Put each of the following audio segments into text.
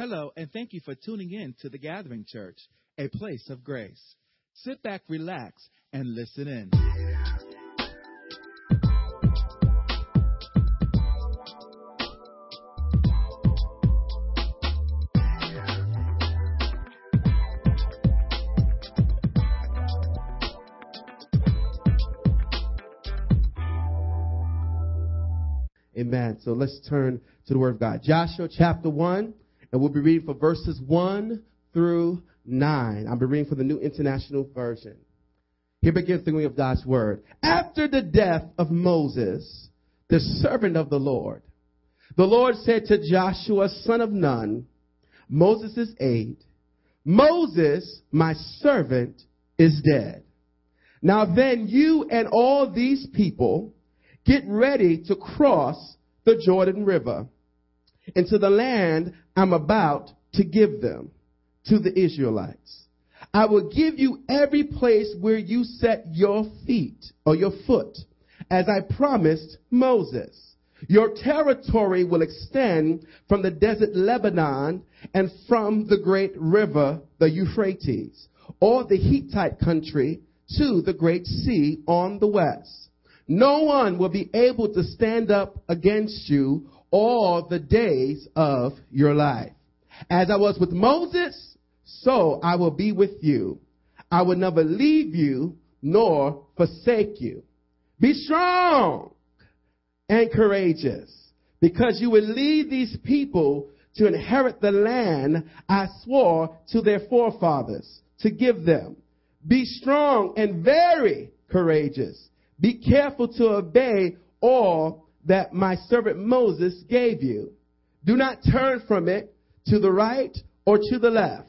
Hello, and thank you for tuning in to the Gathering Church, a place of grace. Sit back, relax, and listen in. Amen. So let's turn to the Word of God. Joshua chapter 1, and we'll be reading from verses 1 through 9. I'll be reading from the New International Version. Here begins the reading of God's Word. After the death of Moses, the servant of the Lord, the Lord said to Joshua, son of Nun, Moses' aide, Moses, my servant, is dead. Now then, you and all these people get ready to cross the Jordan River into the land I'm about to give them to the Israelites. I will give you every place where you set your feet or your foot, as I promised Moses. Your territory will extend from the desert Lebanon and from the great river, the Euphrates, or the Hittite country to the great sea on the west. No one will be able to stand up against you all the days of your life. As I was with Moses, so I will be with you. I will never leave you nor forsake you. Be strong and courageous because you will lead these people to inherit the land I swore to their forefathers to give them. Be strong and very courageous be careful to obey all that my servant Moses gave you. Do not turn from it to the right or to the left,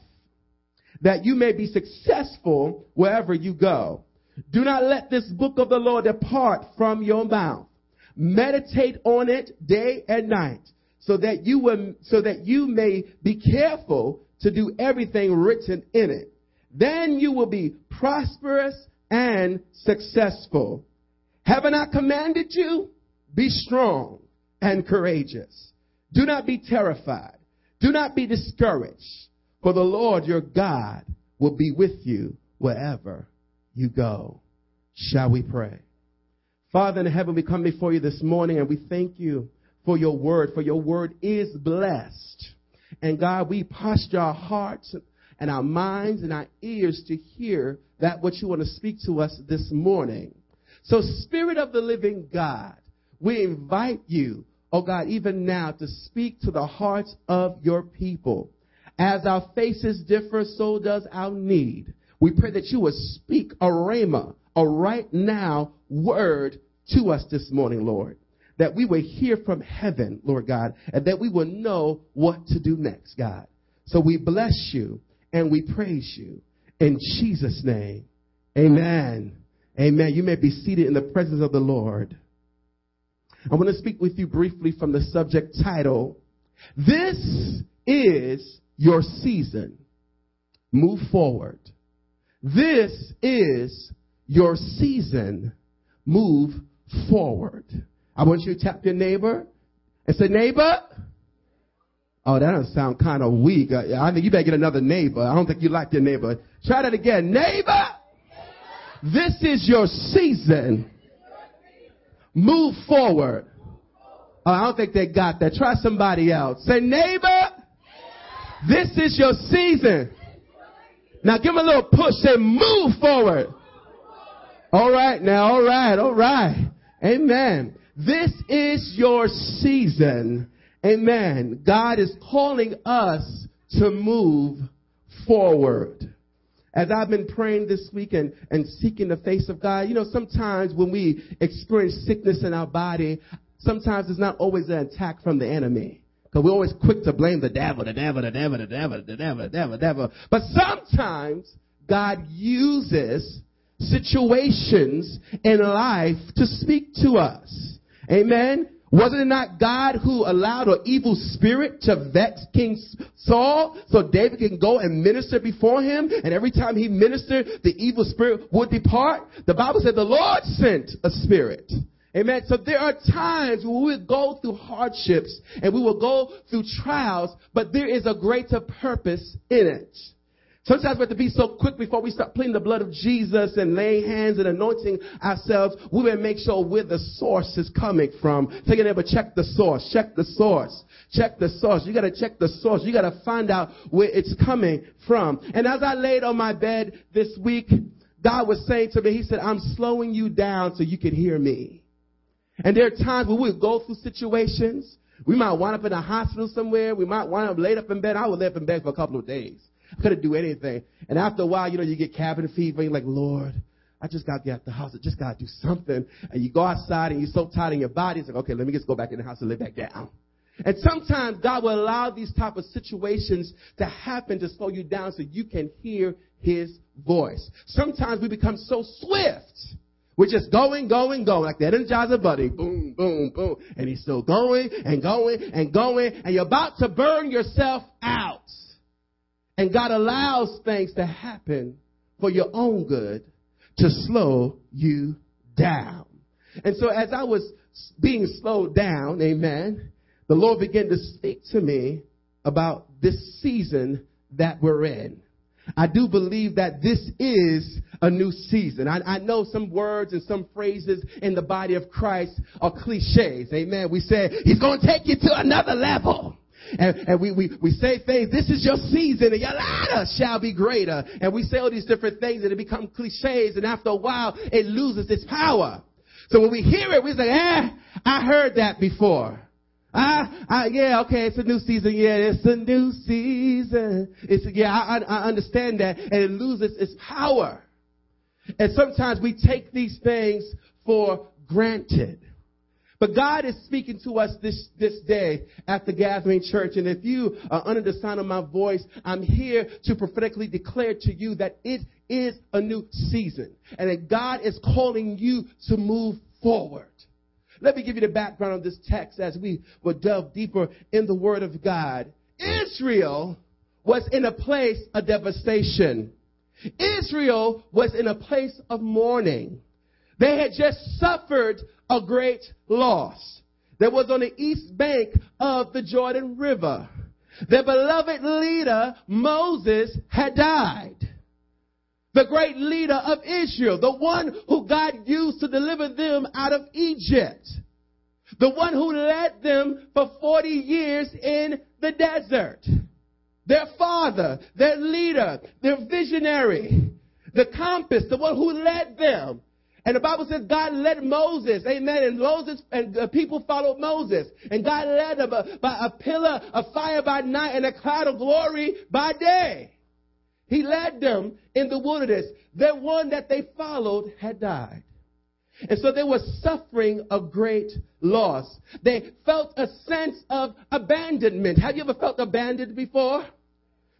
that you may be successful wherever you go. Do not let this book of the law depart from your mouth. Meditate on it day and night, so that you will, so that you may be careful to do everything written in it. Then you will be prosperous and successful. Haven't I commanded you? Be strong and courageous. Do not be terrified. Do not be discouraged, for the Lord your God will be with you wherever you go. Shall we pray? Father in heaven, we come before you this morning and we thank you for your word, for your word is blessed. And God, we posture our hearts and our minds and our ears to hear that what you want to speak to us this morning. So, Spirit of the living God, we invite you, oh God, even now to speak to the hearts of your people. As our faces differ, so does our need. We pray that you would speak a rhema, a right now word to us this morning, Lord. That we will hear from heaven, Lord God, and that we will know what to do next, God. So we bless you and we praise you. In Jesus' name, amen. Amen. You may be seated in the presence of the Lord. I want to speak with you briefly from the subject title. This is your season. Move forward. This is your season. Move forward. I want you to tap your neighbor and say, neighbor. Oh, that doesn't sound kind of weak. Uh, I think you better get another neighbor. I don't think you like your neighbor. Try that again. Neighbor. This is your season. Move forward. Oh, I don't think they got that. Try somebody else. Say, neighbor, this is your season. Now give them a little push. Say, move forward. All right now. All right. All right. Amen. This is your season. Amen. God is calling us to move forward as I've been praying this week and, and seeking the face of God, you know, sometimes when we experience sickness in our body, sometimes it's not always an attack from the enemy. Because we're always quick to blame the devil, the devil, the devil, the devil, the devil, the devil, the devil. But sometimes God uses situations in life to speak to us. Amen. Wasn't it not God who allowed an evil spirit to vex King Saul so David can go and minister before him? And every time he ministered, the evil spirit would depart? The Bible said the Lord sent a spirit Amen. So there are times when we will go through hardships and we will go through trials, but there is a greater purpose in it. Sometimes we have to be so quick before we start pleading the blood of Jesus and laying hands and anointing ourselves. We better make sure where the source is coming from. Take a neighbor, check the source, check the source, check the source. You gotta check the source. You gotta find out where it's coming from. And as I laid on my bed this week, God was saying to me, He said, I'm slowing you down so you can hear me. And there are times when we go through situations. We might wind up in a hospital somewhere. We might wind up laid up in bed. I was laid up in bed for a couple of days. I couldn't do anything. And after a while, you know, you get cabin fever. You're like, Lord, I just got to get out the house. I just got to do something. And you go outside and you're so tired in your body. It's like, okay, let me just go back in the house and lay back down. And sometimes God will allow these type of situations to happen to slow you down so you can hear his voice. Sometimes we become so swift. We're just going, going, going, like the Energizer Bunny. Boom, boom, boom. And he's still going and going and going. And you're about to burn yourself out. And God allows things to happen for your own good to slow you down. And so as I was being slowed down, amen, the Lord began to speak to me about this season that we're in. I do believe that this is a new season. I, I, know some words and some phrases in the body of Christ are cliches. Amen. We say, He's going to take you to another level. And, and we, we, we say things, this is your season and your ladder shall be greater. And we say all these different things and it become cliches and after a while it loses its power. So when we hear it, we say, eh, I heard that before. Ah, ah, yeah, okay, it's a new season. Yeah, it's a new season. It's, yeah, I, I understand that. And it loses its power. And sometimes we take these things for granted. But God is speaking to us this, this day at the Gathering Church. And if you are under the sound of my voice, I'm here to prophetically declare to you that it is a new season and that God is calling you to move forward. Let me give you the background of this text as we will delve deeper in the Word of God. Israel was in a place of devastation. Israel was in a place of mourning. They had just suffered a great loss. That was on the east bank of the Jordan River. Their beloved leader, Moses, had died. The great leader of Israel, the one who God used to deliver them out of Egypt. The one who led them for 40 years in the desert. Their father, their leader, their visionary, the compass, the one who led them and the Bible says God led Moses, amen, and Moses and the people followed Moses. And God led them by a pillar of fire by night and a cloud of glory by day. He led them in the wilderness. The one that they followed had died. And so they were suffering a great loss. They felt a sense of abandonment. Have you ever felt abandoned before?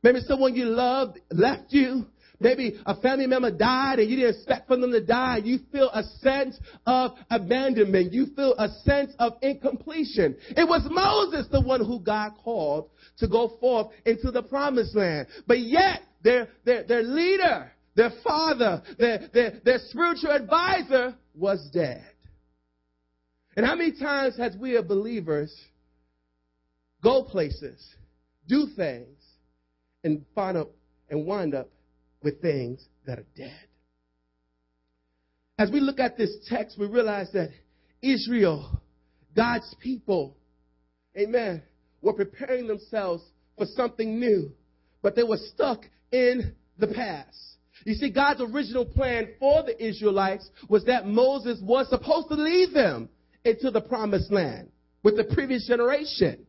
Maybe someone you loved left you. Maybe a family member died and you didn't expect for them to die. You feel a sense of abandonment. You feel a sense of incompletion. It was Moses, the one who God called to go forth into the promised land. But yet, their, their, their leader, their father, their, their, their spiritual advisor was dead. And how many times has we as believers go places, do things, and find up and wind up with things that are dead. As we look at this text, we realize that Israel, God's people, amen, were preparing themselves for something new, but they were stuck in the past. You see, God's original plan for the Israelites was that Moses was supposed to lead them into the promised land with the previous generation.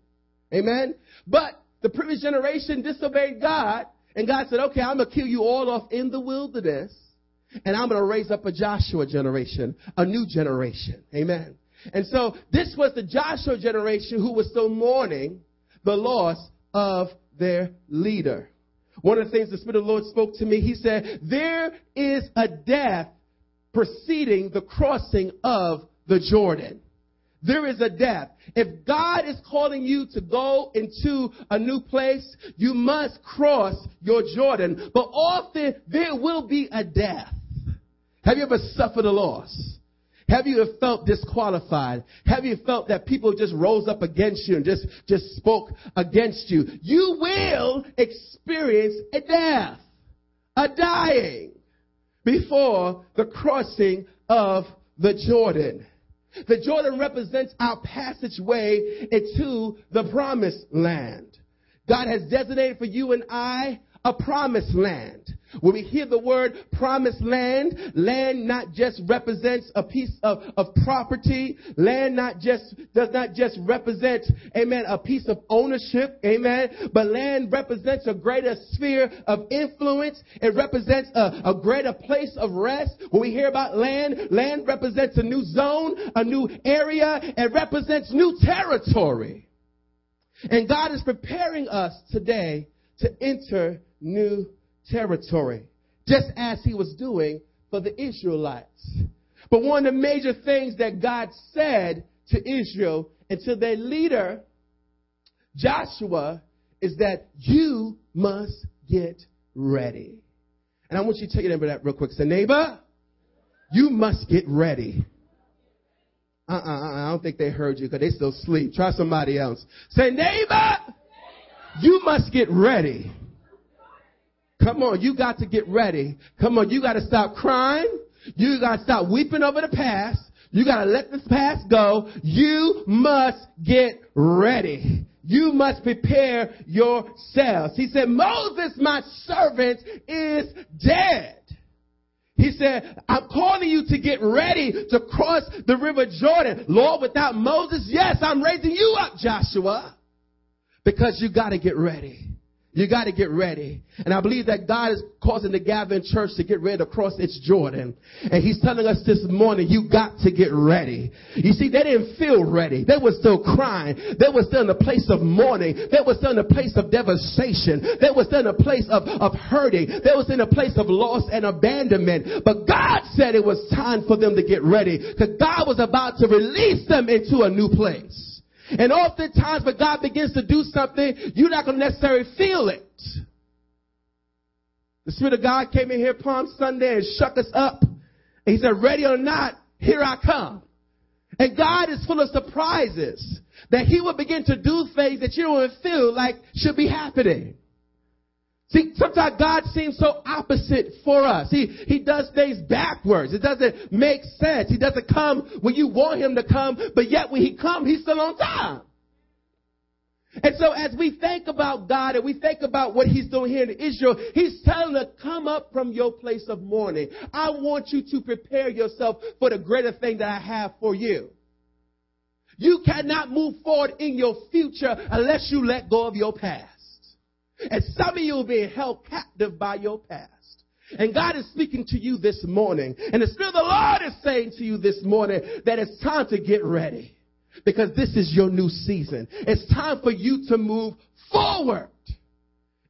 Amen? But the previous generation disobeyed God and God said, okay, I'm going to kill you all off in the wilderness. And I'm going to raise up a Joshua generation, a new generation. Amen. And so this was the Joshua generation who was still mourning the loss of their leader. One of the things the Spirit of the Lord spoke to me, He said, there is a death preceding the crossing of the Jordan there is a death. If God is calling you to go into a new place, you must cross your Jordan. But often there will be a death. Have you ever suffered a loss? Have you felt disqualified? Have you felt that people just rose up against you and just, just spoke against you? You will experience a death, a dying before the crossing of the Jordan. The Jordan represents our passageway into the promised land. God has designated for you and I a promised land. When we hear the word promised land, land not just represents a piece of, of property. Land not just, does not just represent, amen, a piece of ownership, amen, but land represents a greater sphere of influence. It represents a, a greater place of rest. When we hear about land, land represents a new zone, a new area. It represents new territory. And God is preparing us today to enter new territory, just as he was doing for the Israelites. But one of the major things that God said to Israel and to their leader, Joshua, is that you must get ready. And I want you to take it over that real quick. Say, neighbor, you must get ready. Uh-uh, uh-uh, I don't think they heard you because they still sleep. Try somebody else. Say, neighbor, you must get ready. Come on, you got to get ready. Come on, you got to stop crying. You got to stop weeping over the past. You got to let this past go. You must get ready. You must prepare yourselves. He said, Moses, my servant, is dead. He said, I'm calling you to get ready to cross the river Jordan. Lord, without Moses, yes, I'm raising you up, Joshua, because you got to get ready. You got to get ready. And I believe that God is causing the gathering church to get ready to cross its Jordan. And he's telling us this morning, you got to get ready. You see, they didn't feel ready. They were still crying. They were still in a place of mourning. They were still in a place of devastation. They were still in a place of, of hurting. They was in a place of loss and abandonment. But God said it was time for them to get ready because God was about to release them into a new place. And oftentimes when God begins to do something, you're not going to necessarily feel it. The Spirit of God came in here Palm Sunday and shook us up. And he said, ready or not, here I come. And God is full of surprises that he will begin to do things that you don't feel like should be happening. See, sometimes God seems so opposite for us. He, he does things backwards. It doesn't make sense. He doesn't come when you want him to come, but yet when he comes, he's still on time. And so as we think about God and we think about what he's doing here in Israel, he's telling us, come up from your place of mourning. I want you to prepare yourself for the greater thing that I have for you. You cannot move forward in your future unless you let go of your past. And some of you are being held captive by your past. And God is speaking to you this morning. And the Spirit of the Lord is saying to you this morning that it's time to get ready. Because this is your new season. It's time for you to move forward.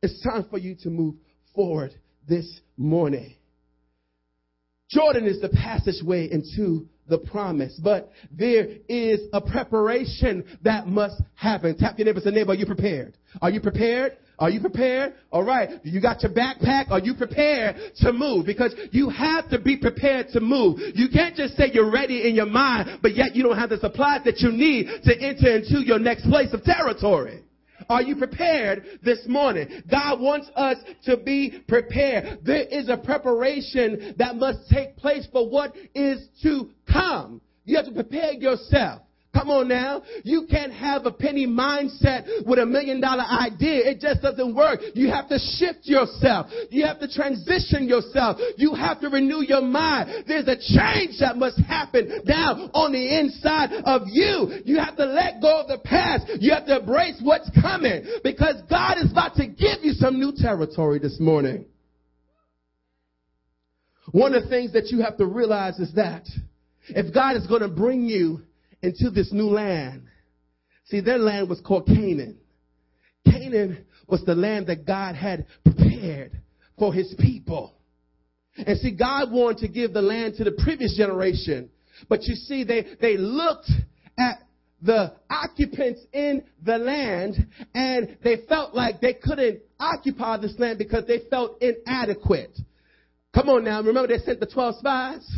It's time for you to move forward this morning. Jordan is the passageway into the promise, but there is a preparation that must happen. Tap your neighbor, say, neighbor, are you prepared? Are you prepared? Are you prepared? All right. You got your backpack? Are you prepared to move? Because you have to be prepared to move. You can't just say you're ready in your mind, but yet you don't have the supplies that you need to enter into your next place of territory. Are you prepared this morning? God wants us to be prepared. There is a preparation that must take place for what is to come. You have to prepare yourself. Come on now. You can't have a penny mindset with a million dollar idea. It just doesn't work. You have to shift yourself. You have to transition yourself. You have to renew your mind. There's a change that must happen down on the inside of you. You have to let go of the past. You have to embrace what's coming because God is about to give you some new territory this morning. One of the things that you have to realize is that if God is going to bring you into this new land. See, their land was called Canaan. Canaan was the land that God had prepared for his people. And see, God wanted to give the land to the previous generation. But you see, they, they looked at the occupants in the land and they felt like they couldn't occupy this land because they felt inadequate. Come on now, remember they sent the 12 spies?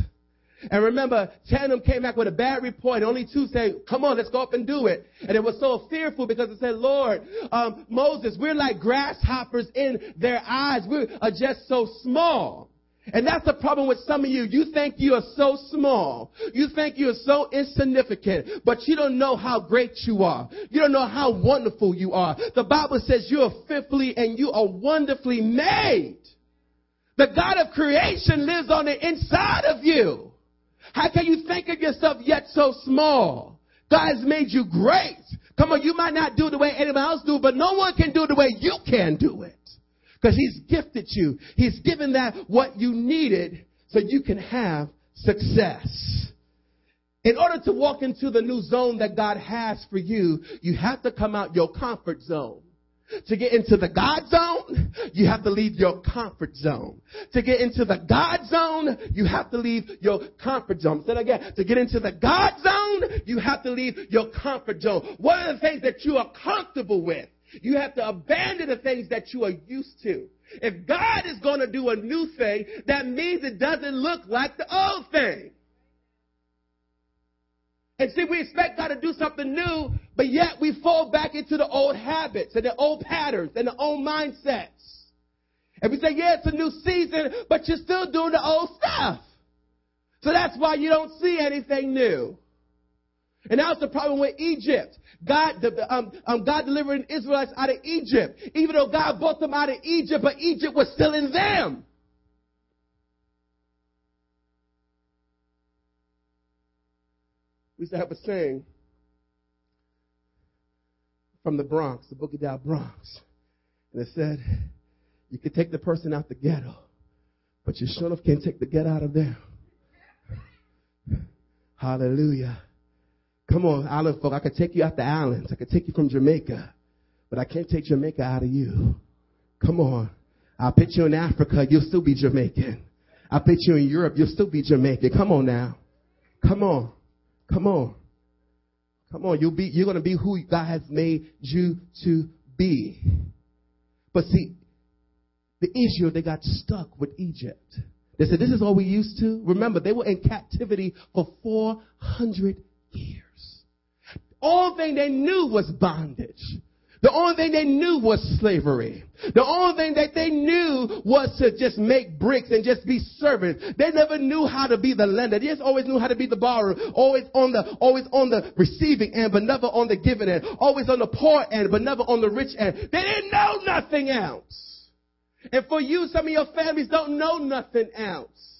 And remember, 10 of them came back with a bad report. Only two said, come on, let's go up and do it. And it was so fearful because it said, Lord, um, Moses, we're like grasshoppers in their eyes. We are just so small. And that's the problem with some of you. You think you are so small. You think you are so insignificant, but you don't know how great you are. You don't know how wonderful you are. The Bible says you are fearfully and you are wonderfully made. The God of creation lives on the inside of you. How can you think of yourself yet so small? God has made you great. Come on, you might not do the way anyone else do, but no one can do it the way you can do it. Because He's gifted you. He's given that what you needed so you can have success. In order to walk into the new zone that God has for you, you have to come out your comfort zone. To get into the God zone, you have to leave your comfort zone. To get into the God zone, you have to leave your comfort zone. Say again. To get into the God zone, you have to leave your comfort zone. What are the things that you are comfortable with? You have to abandon the things that you are used to. If God is going to do a new thing, that means it doesn't look like the old thing. And see, we expect God to do something new, but yet we fall back into the old habits and the old patterns and the old mindsets. And we say, yeah, it's a new season, but you're still doing the old stuff. So that's why you don't see anything new. And that's the problem with Egypt. God, um, um, God delivered Israelites out of Egypt, even though God brought them out of Egypt, but Egypt was still in them. We used to have a saying from the Bronx, the Boogie Down Bronx, and it said, "You can take the person out the ghetto, but you sure enough can't take the ghetto out of them." Hallelujah. Come on, island folk. I could take you out the islands. I could take you from Jamaica. But I can't take Jamaica out of you. Come on. I'll put you in Africa. You'll still be Jamaican. I'll put you in Europe. You'll still be Jamaican. Come on now. Come on. Come on. Come on. You'll be, you're going to be who God has made you to be. But see, the Israel, they got stuck with Egypt. They said, this is all we used to. Remember, they were in captivity for 400 years. All thing they knew was bondage. The only thing they knew was slavery. The only thing that they knew was to just make bricks and just be servants. They never knew how to be the lender. They just always knew how to be the borrower. Always on the, always on the receiving end, but never on the giving end. Always on the poor end, but never on the rich end. They didn't know nothing else. And for you, some of your families don't know nothing else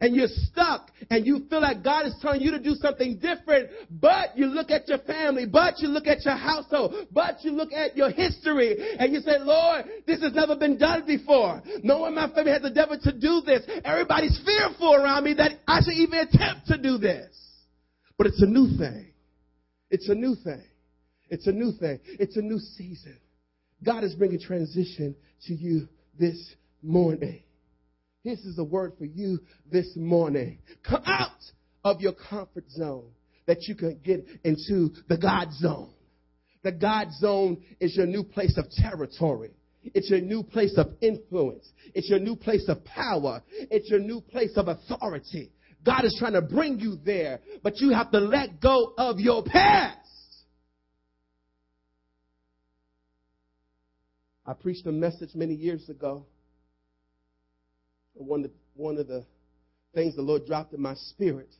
and you're stuck and you feel like God is telling you to do something different, but you look at your family, but you look at your household, but you look at your history and you say, Lord, this has never been done before. No one in my family has endeavored to do this. Everybody's fearful around me that I should even attempt to do this. But it's a new thing. It's a new thing. It's a new thing. It's a new season. God is bringing transition to you this morning. This is a word for you this morning. Come out of your comfort zone that you can get into the God zone. The God zone is your new place of territory. It's your new place of influence. It's your new place of power. It's your new place of authority. God is trying to bring you there, but you have to let go of your past. I preached a message many years ago one of, one of the things the Lord dropped in my spirit.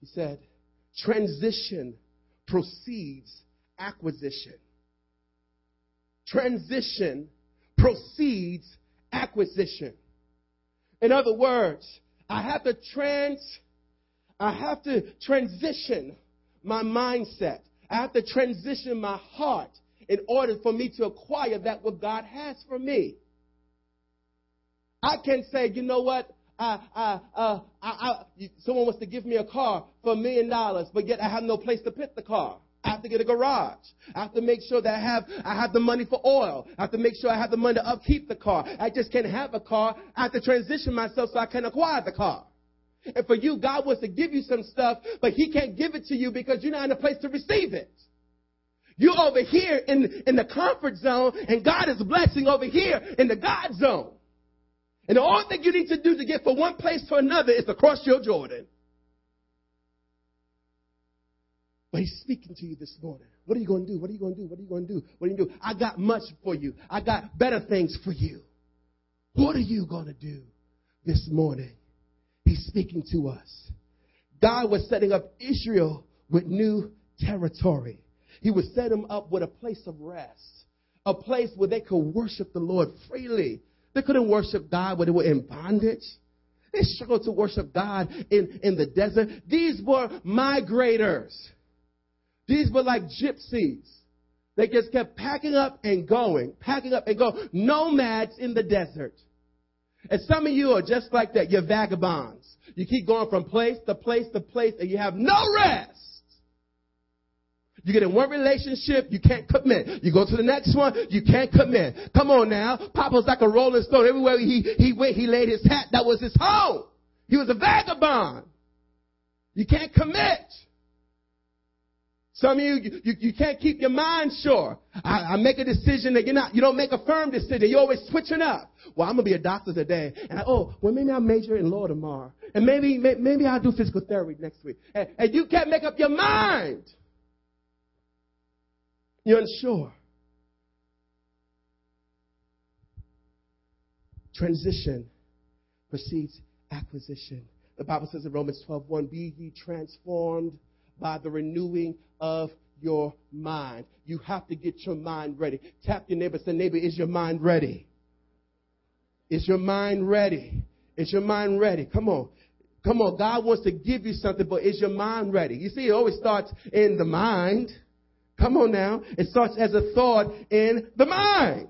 He said, transition precedes acquisition. Transition precedes acquisition. In other words, I have to trans, I have to transition my mindset. I have to transition my heart in order for me to acquire that what God has for me. I can say, you know what? I, I, uh, I, I, someone wants to give me a car for a million dollars, but yet I have no place to put the car. I have to get a garage. I have to make sure that I have, I have the money for oil. I have to make sure I have the money to upkeep the car. I just can't have a car. I have to transition myself so I can acquire the car. And for you, God wants to give you some stuff, but He can't give it to you because you're not in a place to receive it. You're over here in, in the comfort zone, and God is blessing over here in the God zone. And the only thing you need to do to get from one place to another is to cross your Jordan. But he's speaking to you this morning. What are you going to do? What are you going to do? What are you going to do? What are you going to do? I got much for you. I got better things for you. What are you going to do this morning? He's speaking to us. God was setting up Israel with new territory. He would set them up with a place of rest, a place where they could worship the Lord freely, they couldn't worship God when they were in bondage. They struggled to worship God in, in the desert. These were migrators. These were like gypsies. They just kept packing up and going, packing up and going. Nomads in the desert. And some of you are just like that. You're vagabonds. You keep going from place to place to place and you have no rest. You get in one relationship, you can't commit. You go to the next one, you can't commit. Come on now. Papa's like a rolling stone. Everywhere he, he went, he laid his hat. That was his home. He was a vagabond. You can't commit. Some of you, you, you can't keep your mind sure. I, I, make a decision that you're not, you don't make a firm decision. You're always switching up. Well, I'm gonna be a doctor today, and I, oh, well, maybe I'll major in law tomorrow, and maybe, maybe I'll do physical therapy next week. And, and you can't make up your mind. You're unsure. Transition precedes acquisition. The Bible says in Romans 12, 1, be ye transformed by the renewing of your mind. You have to get your mind ready. Tap your neighbor, say, neighbor, is your mind ready? Is your mind ready? Is your mind ready? Come on. Come on. God wants to give you something, but is your mind ready? You see, it always starts in the mind. Come on now. It starts as a thought in the mind.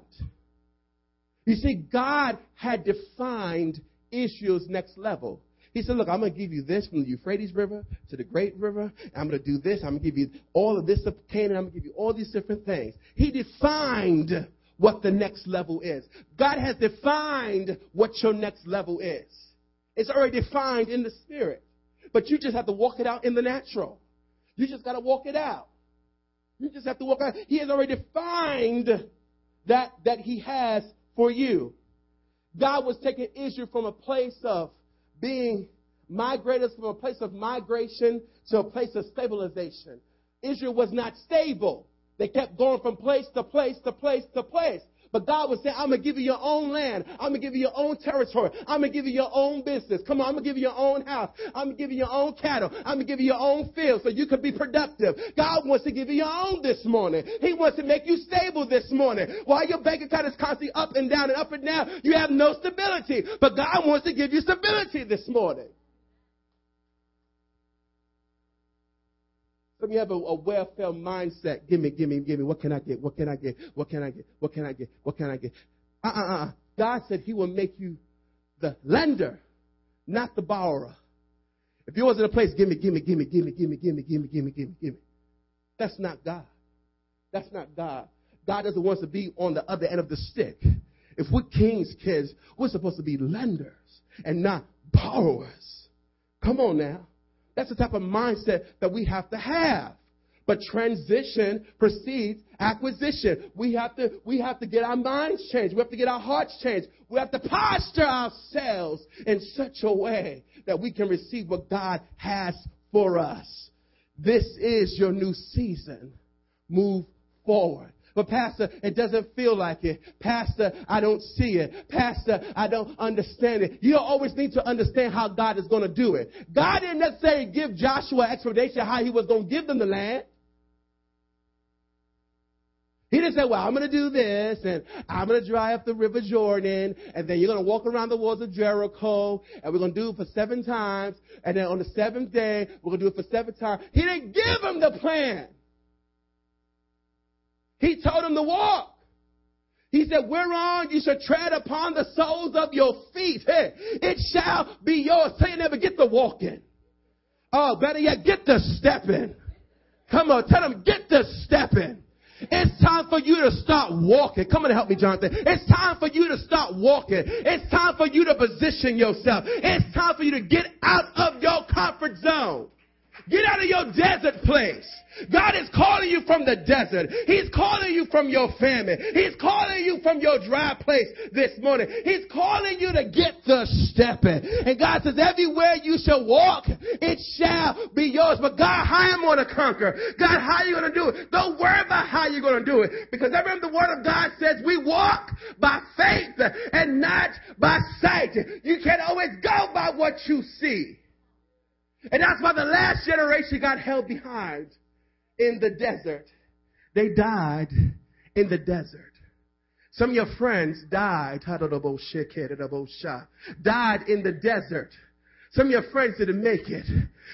You see, God had defined Israel's next level. He said, Look, I'm going to give you this from the Euphrates River to the Great River. I'm going to do this. I'm going to give you all of this of Canaan. I'm going to give you all these different things. He defined what the next level is. God has defined what your next level is. It's already defined in the spirit. But you just have to walk it out in the natural. You just got to walk it out. You just have to walk out. He has already defined that, that He has for you. God was taking Israel from a place of being migrators from a place of migration to a place of stabilization. Israel was not stable. They kept going from place to place to place to place. But God was saying, I'm going to give you your own land. I'm going to give you your own territory. I'm going to give you your own business. Come on, I'm going to give you your own house. I'm going to give you your own cattle. I'm going to give you your own field so you can be productive. God wants to give you your own this morning. He wants to make you stable this morning. While your bank account is constantly up and down and up and down, you have no stability. But God wants to give you stability this morning. Some of you have a, a welfare mindset. Give me, give me, give me. What can I get? What can I get? What can I get? What can I get? What can I get? Uh uh uh. God said He will make you the lender, not the borrower. If you was in a place, give me, give me, give me, give me, give me, give me, give me, give me, give me, give me. That's not God. That's not God. God doesn't want us to be on the other end of the stick. If we're king's kids, we're supposed to be lenders and not borrowers. Come on now. That's the type of mindset that we have to have. But transition precedes acquisition. We have to, we have to get our minds changed. We have to get our hearts changed. We have to posture ourselves in such a way that we can receive what God has for us. This is your new season. Move forward. But Pastor, it doesn't feel like it. Pastor, I don't see it. Pastor, I don't understand it. You don't always need to understand how God is going to do it. God didn't necessarily give Joshua explanation how he was going to give them the land. He didn't say, well, I'm going to do this, and I'm going to dry up the river Jordan, and then you're going to walk around the walls of Jericho, and we're going to do it for seven times, and then on the seventh day, we're going to do it for seven times. He didn't give them the plan. He told him to walk. He said, whereon you shall tread upon the soles of your feet, hey, it shall be yours. Tell you never get the walking. Oh, better yet, get the stepping. Come on, tell them, get the stepping. It's time for you to start walking. Come on and help me, Jonathan. It's time for you to start walking. It's time for you to position yourself. It's time for you to get out of your comfort zone. Get out of your desert place. God is calling you from the desert. He's calling you from your famine. He's calling you from your dry place this morning. He's calling you to get the stepping. And God says, everywhere you shall walk, it shall be yours. But God, how am I going to conquer? God, how are you going to do it? Don't worry about how you're going to do it. Because remember the word of God says we walk by faith and not by sight. You can't always go by what you see. And that's why the last generation got held behind in the desert. They died in the desert. Some of your friends died, died in the desert. Some of your friends didn't make it.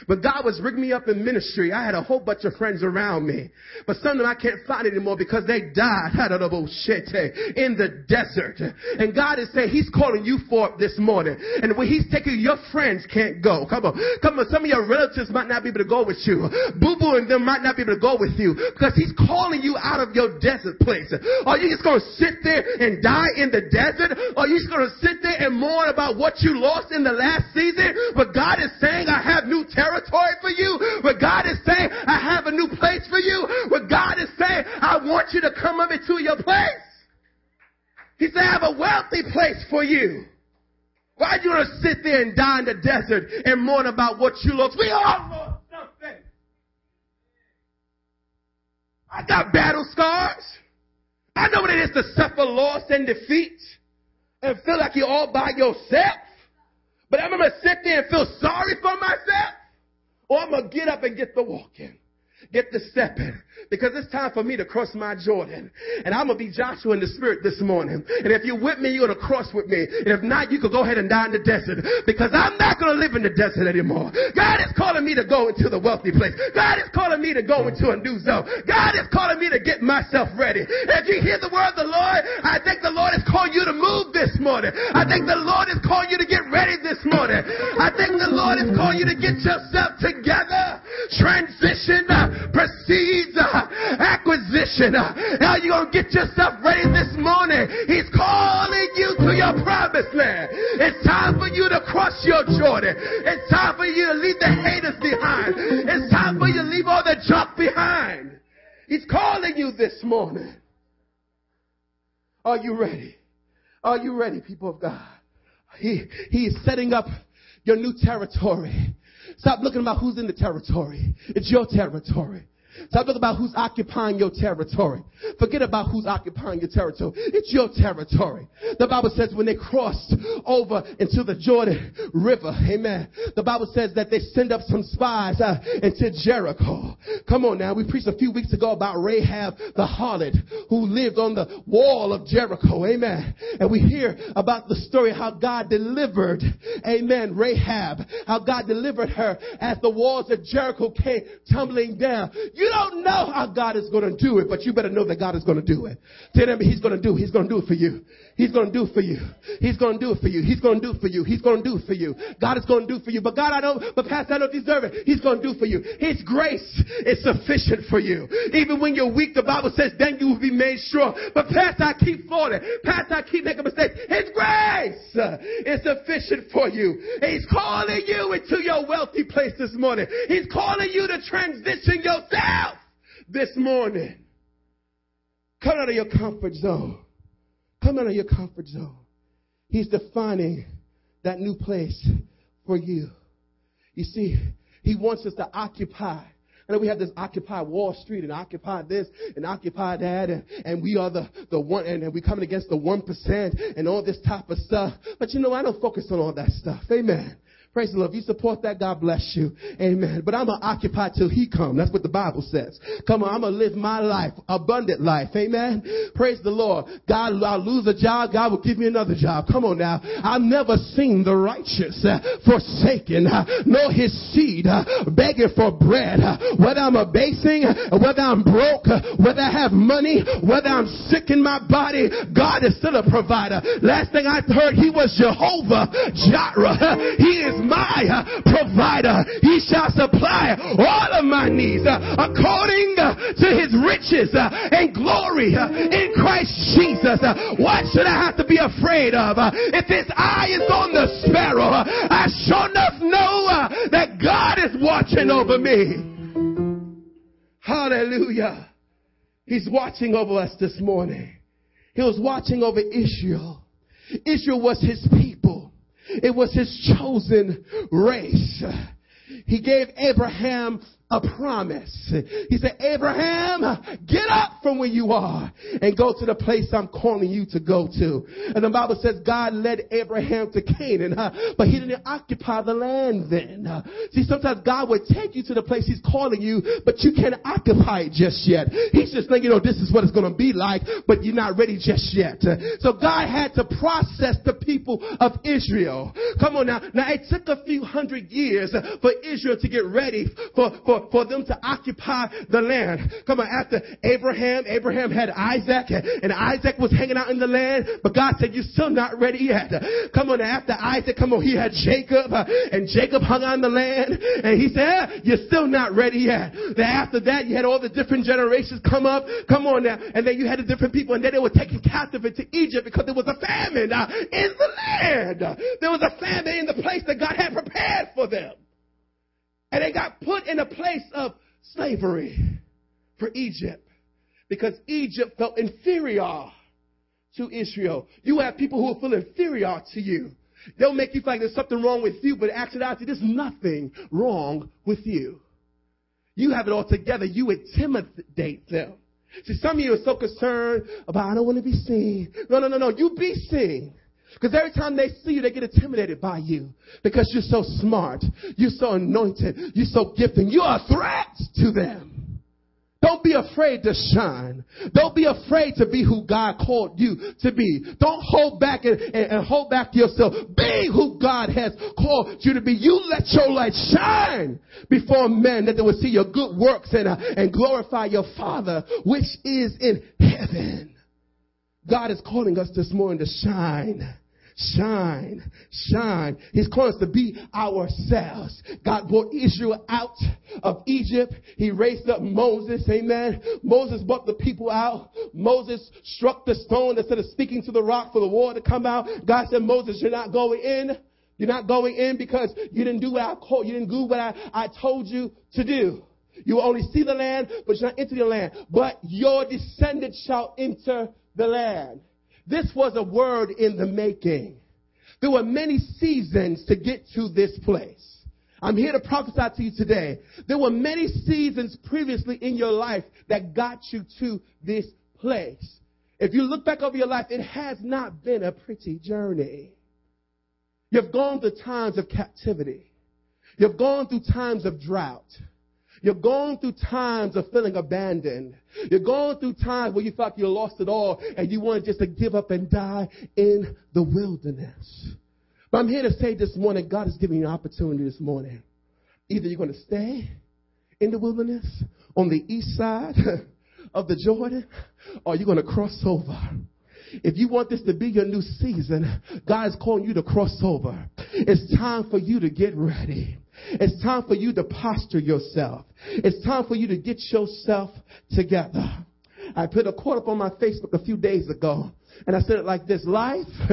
But God was rigging me up in ministry. I had a whole bunch of friends around me. But some of them I can't find anymore because they died bullshit eh, in the desert. And God is saying He's calling you for this morning. And when He's taking your friends can't go. Come on. Come on. Some of your relatives might not be able to go with you. Boo Boo and them might not be able to go with you because He's calling you out of your desert place. Are you just going to sit there and die in the desert? Are you just going to sit there and mourn about what you lost in the last season? But God is saying, I have new territory for you. But God is saying, I have a new place for you. But God is saying, I want you to come up into your place. He said, I have a wealthy place for you. Why do you want to sit there and die in the desert and mourn about what you lost? We all lost something. I got battle scars. I know what it is to suffer loss and defeat and feel like you're all by yourself. But I'm going to sit there and feel sorry for myself, or I'm going to get up and get the walking. Get the stepping because it's time for me to cross my Jordan. And I'm going to be Joshua in the spirit this morning. And if you're with me, you're going to cross with me. And if not, you could go ahead and die in the desert because I'm not going to live in the desert anymore. God is calling me to go into the wealthy place. God is calling me to go into a new zone. God is calling me to get myself ready. If you hear the word of the Lord, I think the Lord is calling you to move this morning. I think the Lord is calling you to get ready this morning. I think the Lord is calling you to get yourself together. Transition, uh, acquisition. Now uh, you're going to get yourself ready this morning. He's calling you to your promised land. It's time for you to cross your Jordan. It's time for you to leave the haters behind. It's time for you to leave all the junk behind. He's calling you this morning. Are you ready? Are you ready, people of God? He, he is setting up your new territory. Stop looking about who's in the territory. It's your territory. Stop talking about who's occupying your territory. Forget about who's occupying your territory. It's your territory. The Bible says when they crossed over into the Jordan River, amen. The Bible says that they send up some spies uh, into Jericho. Come on now. We preached a few weeks ago about Rahab the harlot who lived on the wall of Jericho. Amen. And we hear about the story how God delivered, amen, Rahab. How God delivered her as the walls of Jericho came tumbling down. You don't know how God is going to do it, but you better know that God is going to do it. Tell him He's going to do. He's going to do it for you. He's going to do it for you. He's going to do it for you. He's going to do it for you. He's going to do it for you. God is going to do it for you. But God, I don't, but Pastor, I don't deserve it. He's going to do it for you. His grace is sufficient for you. Even when you're weak, the Bible says, then you will be made strong. But Pastor, I keep falling. Pastor, I keep making mistakes. His grace uh, is sufficient for you. He's calling you into your wealthy place this morning. He's calling you to transition yourself this morning. Come out of your comfort zone. Come out of your comfort zone. He's defining that new place for you. You see, he wants us to occupy. I know we have this occupy Wall Street and occupy this and occupy that and, and we are the, the one and, and we're coming against the one percent and all this type of stuff. But you know, I don't focus on all that stuff. Amen. Praise the Lord. If you support that, God bless you. Amen. But I'm going to occupy till he come. That's what the Bible says. Come on. I'm going to live my life, abundant life. Amen. Praise the Lord. God, I'll lose a job. God will give me another job. Come on now. I've never seen the righteous uh, forsaken, uh, nor his seed uh, begging for bread. Whether I'm abasing, whether I'm broke, whether I have money, whether I'm sick in my body, God is still a provider. Last thing I heard, he was Jehovah Jireh. He is my uh, provider. He shall supply all of my needs uh, according uh, to his riches and glory in Christ Jesus. What should I have to be afraid of? If his eye is on the sparrow, I sure enough know that God is watching over me. Hallelujah. He's watching over us this morning. He was watching over Israel. Israel was his people. It was his chosen race. He gave Abraham a promise. He said, Abraham, get up from where you are and go to the place I'm calling you to go to. And the Bible says God led Abraham to Canaan, but he didn't occupy the land then. See, sometimes God would take you to the place he's calling you, but you can't occupy it just yet. He's just thinking, you know, this is what it's going to be like, but you're not ready just yet. So God had to process the people of Israel. Come on now. Now it took a few hundred years for Israel to get ready for, for for, them to occupy the land. Come on, after Abraham, Abraham had Isaac, and Isaac was hanging out in the land, but God said, you're still not ready yet. Come on, after Isaac, come on, he had Jacob, and Jacob hung in the land, and he said, you're still not ready yet. Then after that, you had all the different generations come up, come on now, and then you had the different people, and then they were taken captive into Egypt because there was a famine uh, in the land. There was a famine in the place that God had prepared for them. And they got put in a place of slavery for Egypt because Egypt felt inferior to Israel. You have people who feel inferior to you. They'll make you feel like there's something wrong with you, but actually, there's nothing wrong with you. You have it all together. You intimidate them. See, some of you are so concerned about, I don't want to be seen. No, no, no, no. You be seen. Because every time they see you, they get intimidated by you. Because you're so smart. You're so anointed. You're so gifted. You're a threat to them. Don't be afraid to shine. Don't be afraid to be who God called you to be. Don't hold back and, and, and, hold back yourself. Be who God has called you to be. You let your light shine before men that they will see your good works and, uh, and glorify your Father which is in heaven. God is calling us this morning to shine. Shine, shine. He's calling us to be ourselves. God brought Israel out of Egypt. He raised up Moses. Amen. Moses brought the people out. Moses struck the stone instead of speaking to the rock for the water to come out. God said, Moses, you're not going in. You're not going in because you didn't do what I called. You didn't do what I, I told you to do. You will only see the land, but you're not enter the land. But your descendants shall enter the land. This was a word in the making. There were many seasons to get to this place. I'm here to prophesy to you today. There were many seasons previously in your life that got you to this place. If you look back over your life, it has not been a pretty journey. You've gone through times of captivity. You've gone through times of drought. You're going through times of feeling abandoned. You're going through times where you felt you lost it all and you wanted just to give up and die in the wilderness. But I'm here to say this morning, God is giving you an opportunity this morning. Either you're going to stay in the wilderness on the east side of the Jordan or you're going to cross over. If you want this to be your new season, God is calling you to cross over. It's time for you to get ready. It's time for you to posture yourself. It's time for you to get yourself together. I put a quote up on my Facebook a few days ago. And I said it like this life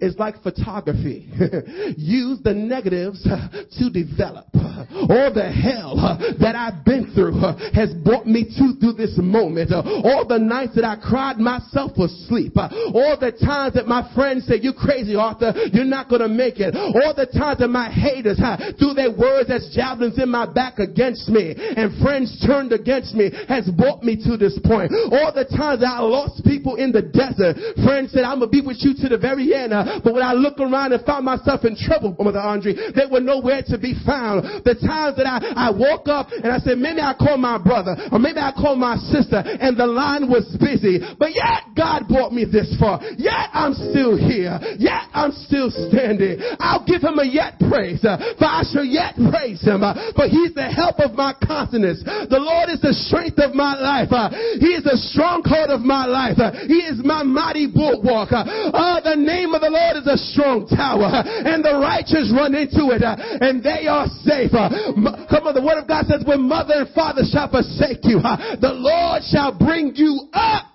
is like photography. Use the negatives to develop. All the hell that I've been through has brought me to through this moment. All the nights that I cried myself asleep. All the times that my friends said, You crazy, Arthur, you're not gonna make it. All the times that my haters threw their words as javelins in my back against me and friends turned against me has brought me to this point. All the times that I lost people in the desert, friend said, I'm going to be with you to the very end. Uh, but when I look around and found myself in trouble, Mother Andre, they were nowhere to be found. the times that I, I woke up and I said, maybe I call my brother or maybe I call my sister and the line was busy. But yet God brought me this far. Yet I'm still here. Yet I'm still standing. I'll give him a yet praise. Uh, for I shall yet praise him. Uh, for he's the help of my countenance. The Lord is the strength of my life. Uh, he is the stronghold of my life. Uh, he is my mighty bulwark. Uh, uh, the name of the Lord is a strong tower. And the righteous run into it. And they are safe. Come on, the word of God says, when mother and father shall forsake you, uh, the Lord shall bring you up.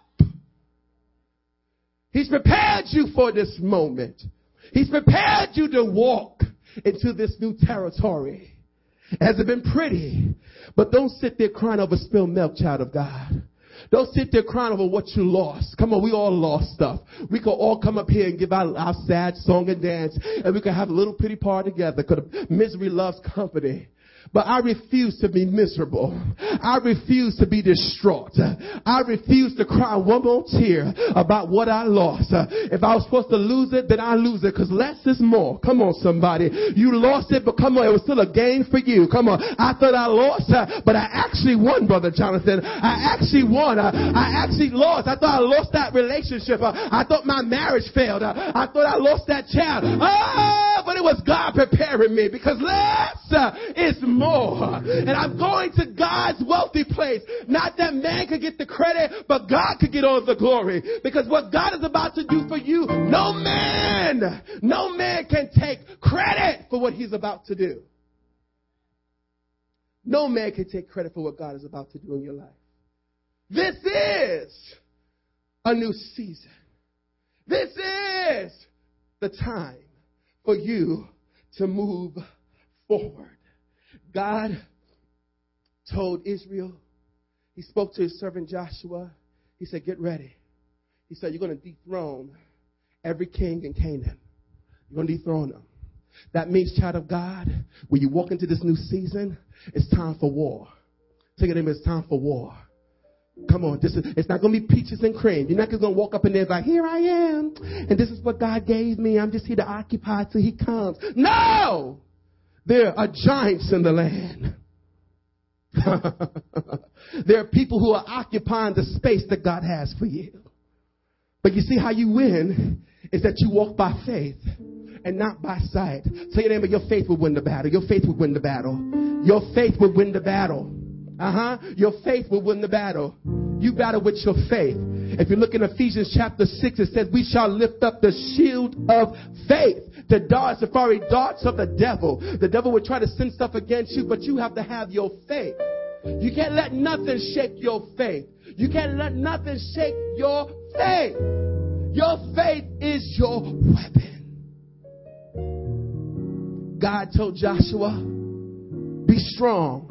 He's prepared you for this moment. He's prepared you to walk into this new territory. Has it been pretty? But don't sit there crying over spilled milk, child of God. Don't sit there crying over what you lost. Come on, we all lost stuff. We could all come up here and give our, our sad song and dance, and we could have a little pity party together because misery loves company. But I refuse to be miserable. I refuse to be distraught. I refuse to cry one more tear about what I lost. If I was supposed to lose it, then I lose it because less is more. Come on, somebody. You lost it, but come on, it was still a gain for you. Come on. I thought I lost, but I actually won, Brother Jonathan. I actually won. I actually lost. I thought I lost that relationship. I thought my marriage failed. I thought I lost that child. Oh, but it was God preparing me because less is more more. And I'm going to God's wealthy place. Not that man could get the credit, but God could get all the glory. Because what God is about to do for you, no man, no man can take credit for what he's about to do. No man can take credit for what God is about to do in your life. This is a new season. This is the time for you to move forward. God told Israel, he spoke to his servant Joshua. He said, Get ready. He said, You're going to dethrone every king in Canaan. You're going to dethrone them. That means, child of God, when you walk into this new season, it's time for war. Take it in, it's time for war. Come on, this is, it's not going to be peaches and cream. You're not just going to walk up in there and be like, here I am, and this is what God gave me. I'm just here to occupy till He comes. No! There are giants in the land. there are people who are occupying the space that God has for you. But you see how you win is that you walk by faith and not by sight. Tell your neighbor, your faith will win the battle. Your faith will win the battle. Your faith will win the battle. Uh huh. Your faith will win the battle. You battle with your faith. If you look in Ephesians chapter 6, it says, We shall lift up the shield of faith to dart safari darts of the devil. The devil will try to send stuff against you, but you have to have your faith. You can't let nothing shake your faith. You can't let nothing shake your faith. Your faith is your weapon. God told Joshua, be strong,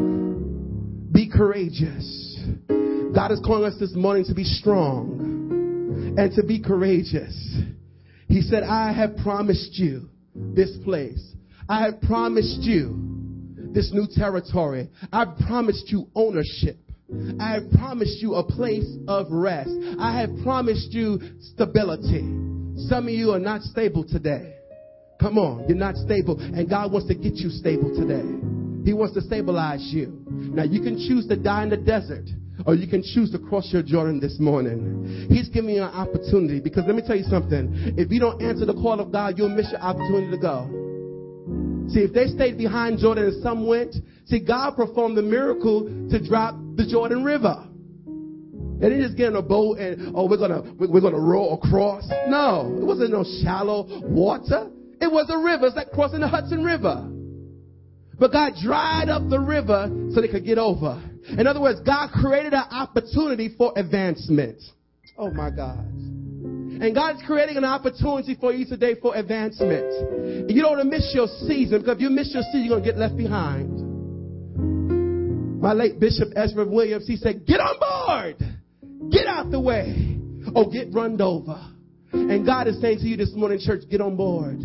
be courageous. God is calling us this morning to be strong and to be courageous. He said, I have promised you this place. I have promised you this new territory. I've promised you ownership. I have promised you a place of rest. I have promised you stability. Some of you are not stable today. Come on, you're not stable, and God wants to get you stable today. He wants to stabilize you. Now, you can choose to die in the desert, or you can choose to cross your Jordan this morning. He's giving you an opportunity because let me tell you something. If you don't answer the call of God, you'll miss your opportunity to go. See, if they stayed behind Jordan and some went, see, God performed the miracle to drop the Jordan River. They didn't just get in a boat and, oh, we're gonna, we're gonna row across. No, it wasn't no shallow water. It was a river. It's like crossing the Hudson River. But God dried up the river so they could get over. In other words, God created an opportunity for advancement. Oh my God. And God is creating an opportunity for you today for advancement. You don't want to miss your season because if you miss your season, you're going to get left behind. My late Bishop Ezra Williams, he said, get on board. Get out the way. Or get run over. And God is saying to you this morning, church, get on board.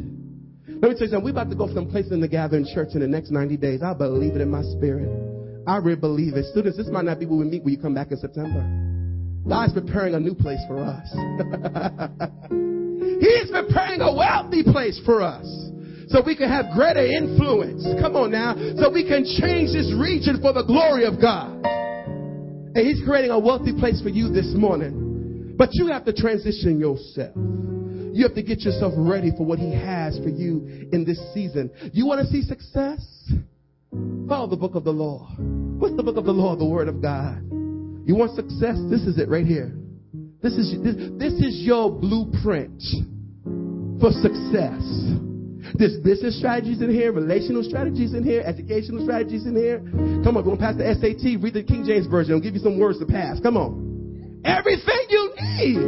Let me tell you something. We're about to go from place in the gathering church in the next 90 days. I believe it in my spirit. I really believe it. Students, this might not be where we meet when you come back in September. God's preparing a new place for us. He's preparing a wealthy place for us. so we can have greater influence. Come on now. So we can change this region for the glory of God. And He's creating a wealthy place for you this morning. But you have to transition yourself. You have to get yourself ready for what He has for you in this season. You want to see success? Follow the book of the law. What's the book of the law? The Word of God. You want success? This is it right here. This is this, this is your blueprint for success. There's business strategies in here, relational strategies in here, educational strategies in here. Come on, going pass the SAT, read the King James Version. I'll give you some words to pass. Come on. Everything you need.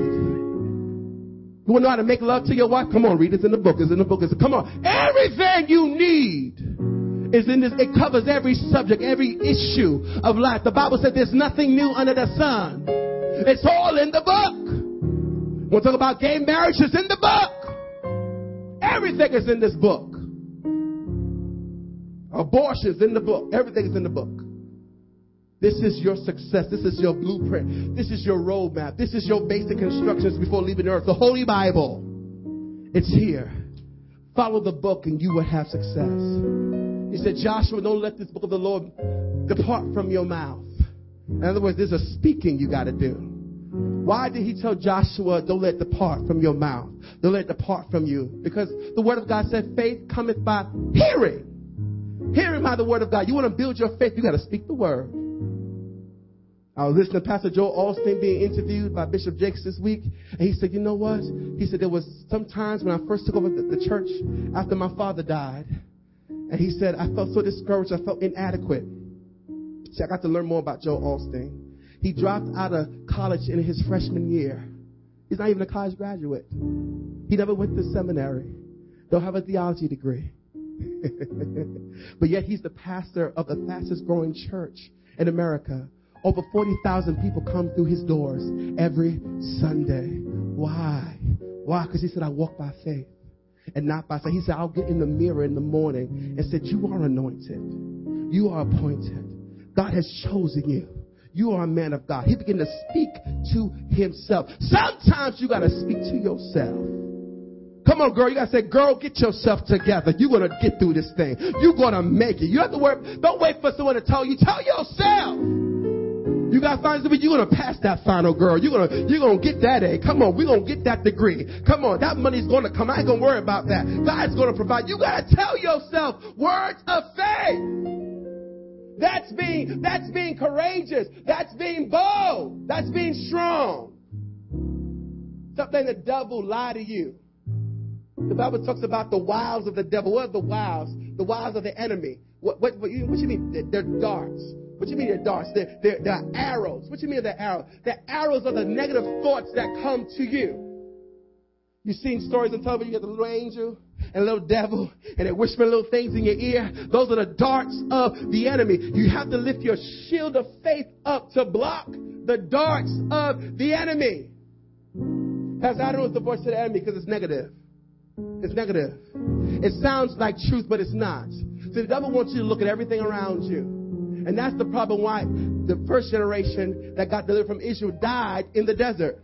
You want to know how to make love to your wife? Come on, read it in the book. It's in the book. It's, come on. Everything you need is in this. It covers every subject, every issue of life. The Bible said there's nothing new under the sun. It's all in the book. We'll talk about gay marriage. It's in the book. Everything is in this book. Abortions in the book. Everything is in the book. This is your success. This is your blueprint. This is your roadmap. This is your basic instructions before leaving earth. The Holy Bible. It's here. Follow the book and you will have success. He said, Joshua, don't let this book of the Lord depart from your mouth. In other words, there's a speaking you got to do. Why did he tell Joshua, don't let it depart from your mouth? Don't let it depart from you. Because the word of God said, faith cometh by hearing. Hearing by the word of God. You want to build your faith, you got to speak the word. I was listening to Pastor Joel Osteen being interviewed by Bishop Jakes this week, and he said, you know what? He said, there was some times when I first took over the, the church after my father died, and he said, I felt so discouraged, I felt inadequate. See, I got to learn more about Joel Osteen. He dropped out of college in his freshman year. He's not even a college graduate. He never went to seminary. Don't have a theology degree. but yet he's the pastor of the fastest growing church in America. Over 40,000 people come through his doors every Sunday. Why? Why? Because he said, I walk by faith and not by sight. He said, I'll get in the mirror in the morning and said, You are anointed. You are appointed. God has chosen you. You are a man of God. He began to speak to himself. Sometimes you got to speak to yourself. Come on, girl. You got to say, girl, get yourself together. You're to get through this thing. You're to make it. You have to work. Don't wait for someone to tell you. Tell yourself. You got find somebody. You're to pass that final, girl. You're to, you're to get that A. Come on. We're to get that degree. Come on. That money's to come. I ain't to worry about that. God's to provide. You got to tell yourself words of faith. That's being, that's being courageous. That's being bold. That's being strong. Something the devil lie to you. The Bible talks about the wiles of the devil. What are the wiles? The wiles of the enemy. What, what, what, you, what you mean? They're darts. What you mean they're darts? They're, they're, they're arrows. What you mean they're arrows? They're arrows are the negative thoughts that come to you. You've seen stories on television, you get the little angel and a little devil and they're whispering little things in your ear. Those are the darts of the enemy. You have to lift your shield of faith up to block the darts of the enemy. Pastor, I don't know it's the voice of the enemy because it's negative. It's negative. It sounds like truth, but it's not. So the devil wants you to look at everything around you. And that's the problem why the first generation that got delivered from Israel died in the desert.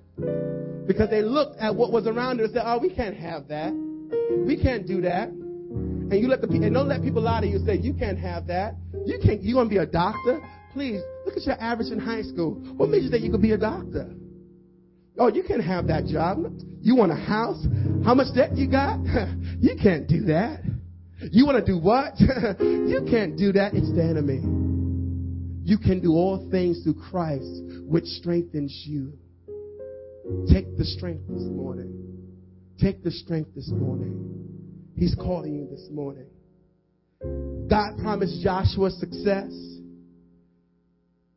Because they looked at what was around them and said, oh, we can't have that. We can't do that. And you let the and don't let people lie to you and say you can't have that. You can't. You want to be a doctor? Please look at your average in high school. What made you think you could be a doctor? Oh, you can't have that job. You want a house? How much debt you got? you can't do that. You want to do what? you can't do that. It's the enemy. You can do all things through Christ, which strengthens you. Take the strength this morning. Take the strength this morning. He's calling you this morning. God promised Joshua success.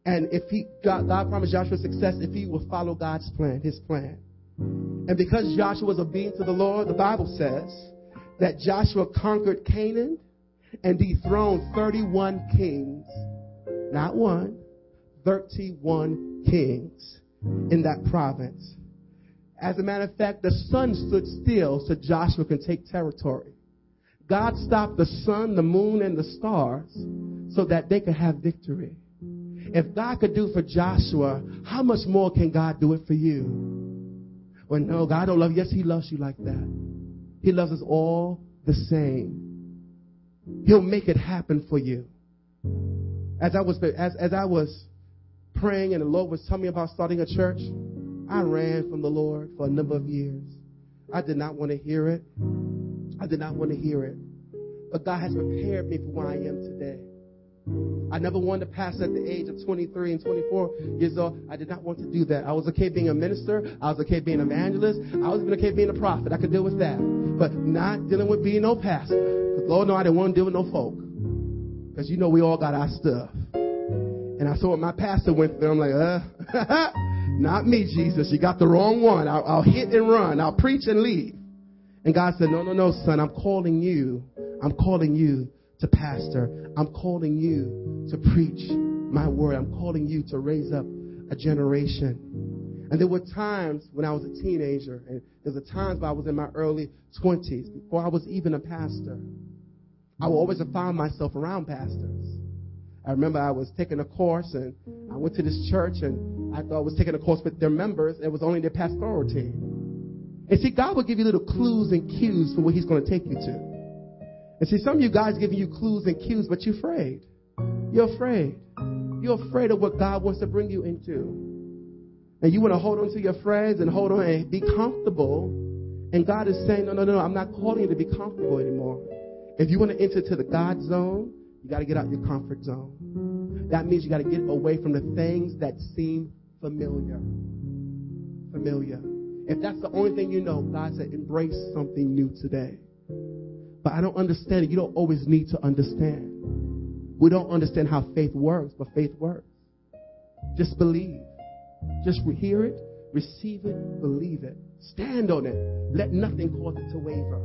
And if he, God, God promised Joshua success if he will follow God's plan, his plan. And because Joshua was obedient to the Lord, the Bible says that Joshua conquered Canaan and dethroned 31 kings. Not one, 31 kings in that province. As a matter of fact, the sun stood still so Joshua can take territory. God stopped the sun, the moon, and the stars so that they could have victory. If God could do for Joshua, how much more can God do it for you? Well, no, God don't love you. Yes, He loves you like that. He loves us all the same. He'll make it happen for you. As I was as, as I was praying and the Lord was telling me about starting a church, I ran from the Lord for a number of years. I did not want to hear it. I did not want to hear it. But God has prepared me for where I am today. I never wanted to pass at the age of 23 and 24 years old. I did not want to do that. I was okay being a minister. I was okay being an evangelist. I was even okay being a prophet. I could deal with that. But not dealing with being no pastor. Because Lord, no, I didn't want to deal with no folk. Because you know we all got our stuff. And I saw my pastor went through. I'm like, uh, not me, Jesus. You got the wrong one. I'll, I'll hit and run. I'll preach and leave. And God said, no, no, no, son. I'm calling you. I'm calling you to pastor. I'm calling you to preach my word. I'm calling you to raise up a generation. And there were times when I was a teenager, and there were times when I was in my early 20s, before I was even a pastor. I would always have found myself around pastors. I remember I was taking a course, and I went to this church, and I thought I was taking a course with their members. It was only their pastoral team. And see, God will give you little clues and cues for where He's going to take you to. And see, some of you guys giving you clues and cues, but you're afraid. You're afraid. You're afraid of what God wants to bring you into. And you want to hold on to your friends and hold on and be comfortable. And God is saying, no, no, no, I'm not calling you to be comfortable anymore. If you want to enter to the God zone, you got to get out your comfort zone. That means you got to get away from the things that seem familiar. Familiar. If that's the only thing you know, God said, embrace something new today. But I don't understand it. You don't always need to understand. We don't understand how faith works, but faith works. Just believe. Just hear it, receive it, believe it. Stand on it. Let nothing cause it to waver.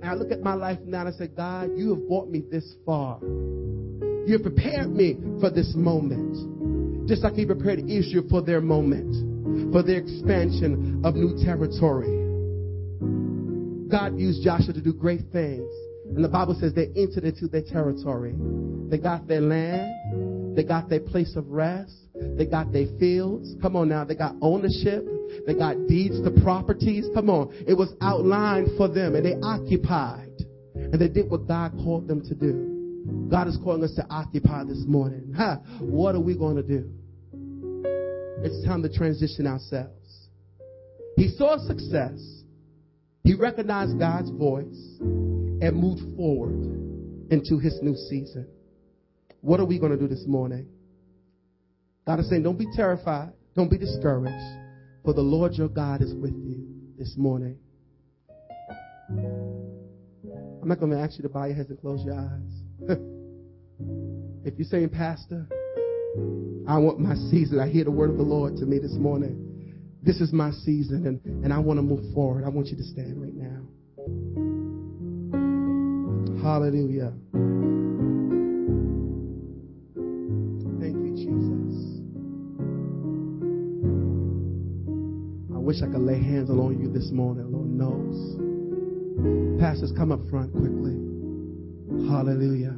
And I look at my life now and I say, God, you have brought me this far. You have prepared me for this moment. Just like you prepared Israel for their moment, for their expansion of new territory. God used Joshua to do great things. And the Bible says they entered into their territory. They got their land. They got their place of rest. They got their fields. Come on now. They got ownership. They got deeds to properties. Come on. It was outlined for them and they occupied. And they did what God called them to do. God is calling us to occupy this morning. Ha, what are we going to do? It's time to transition ourselves. He saw success. He recognized God's voice and moved forward into his new season. What are we going to do this morning? God is saying, don't be terrified. Don't be discouraged. For the Lord your God is with you this morning. I'm not going to ask you to bow your heads and close your eyes. if you're saying, Pastor, I want my season, I hear the word of the Lord to me this morning. This is my season, and, and I want to move forward. I want you to stand right now. Hallelujah. Wish I could lay hands on you this morning. Lord knows. Pastors, come up front quickly. Hallelujah.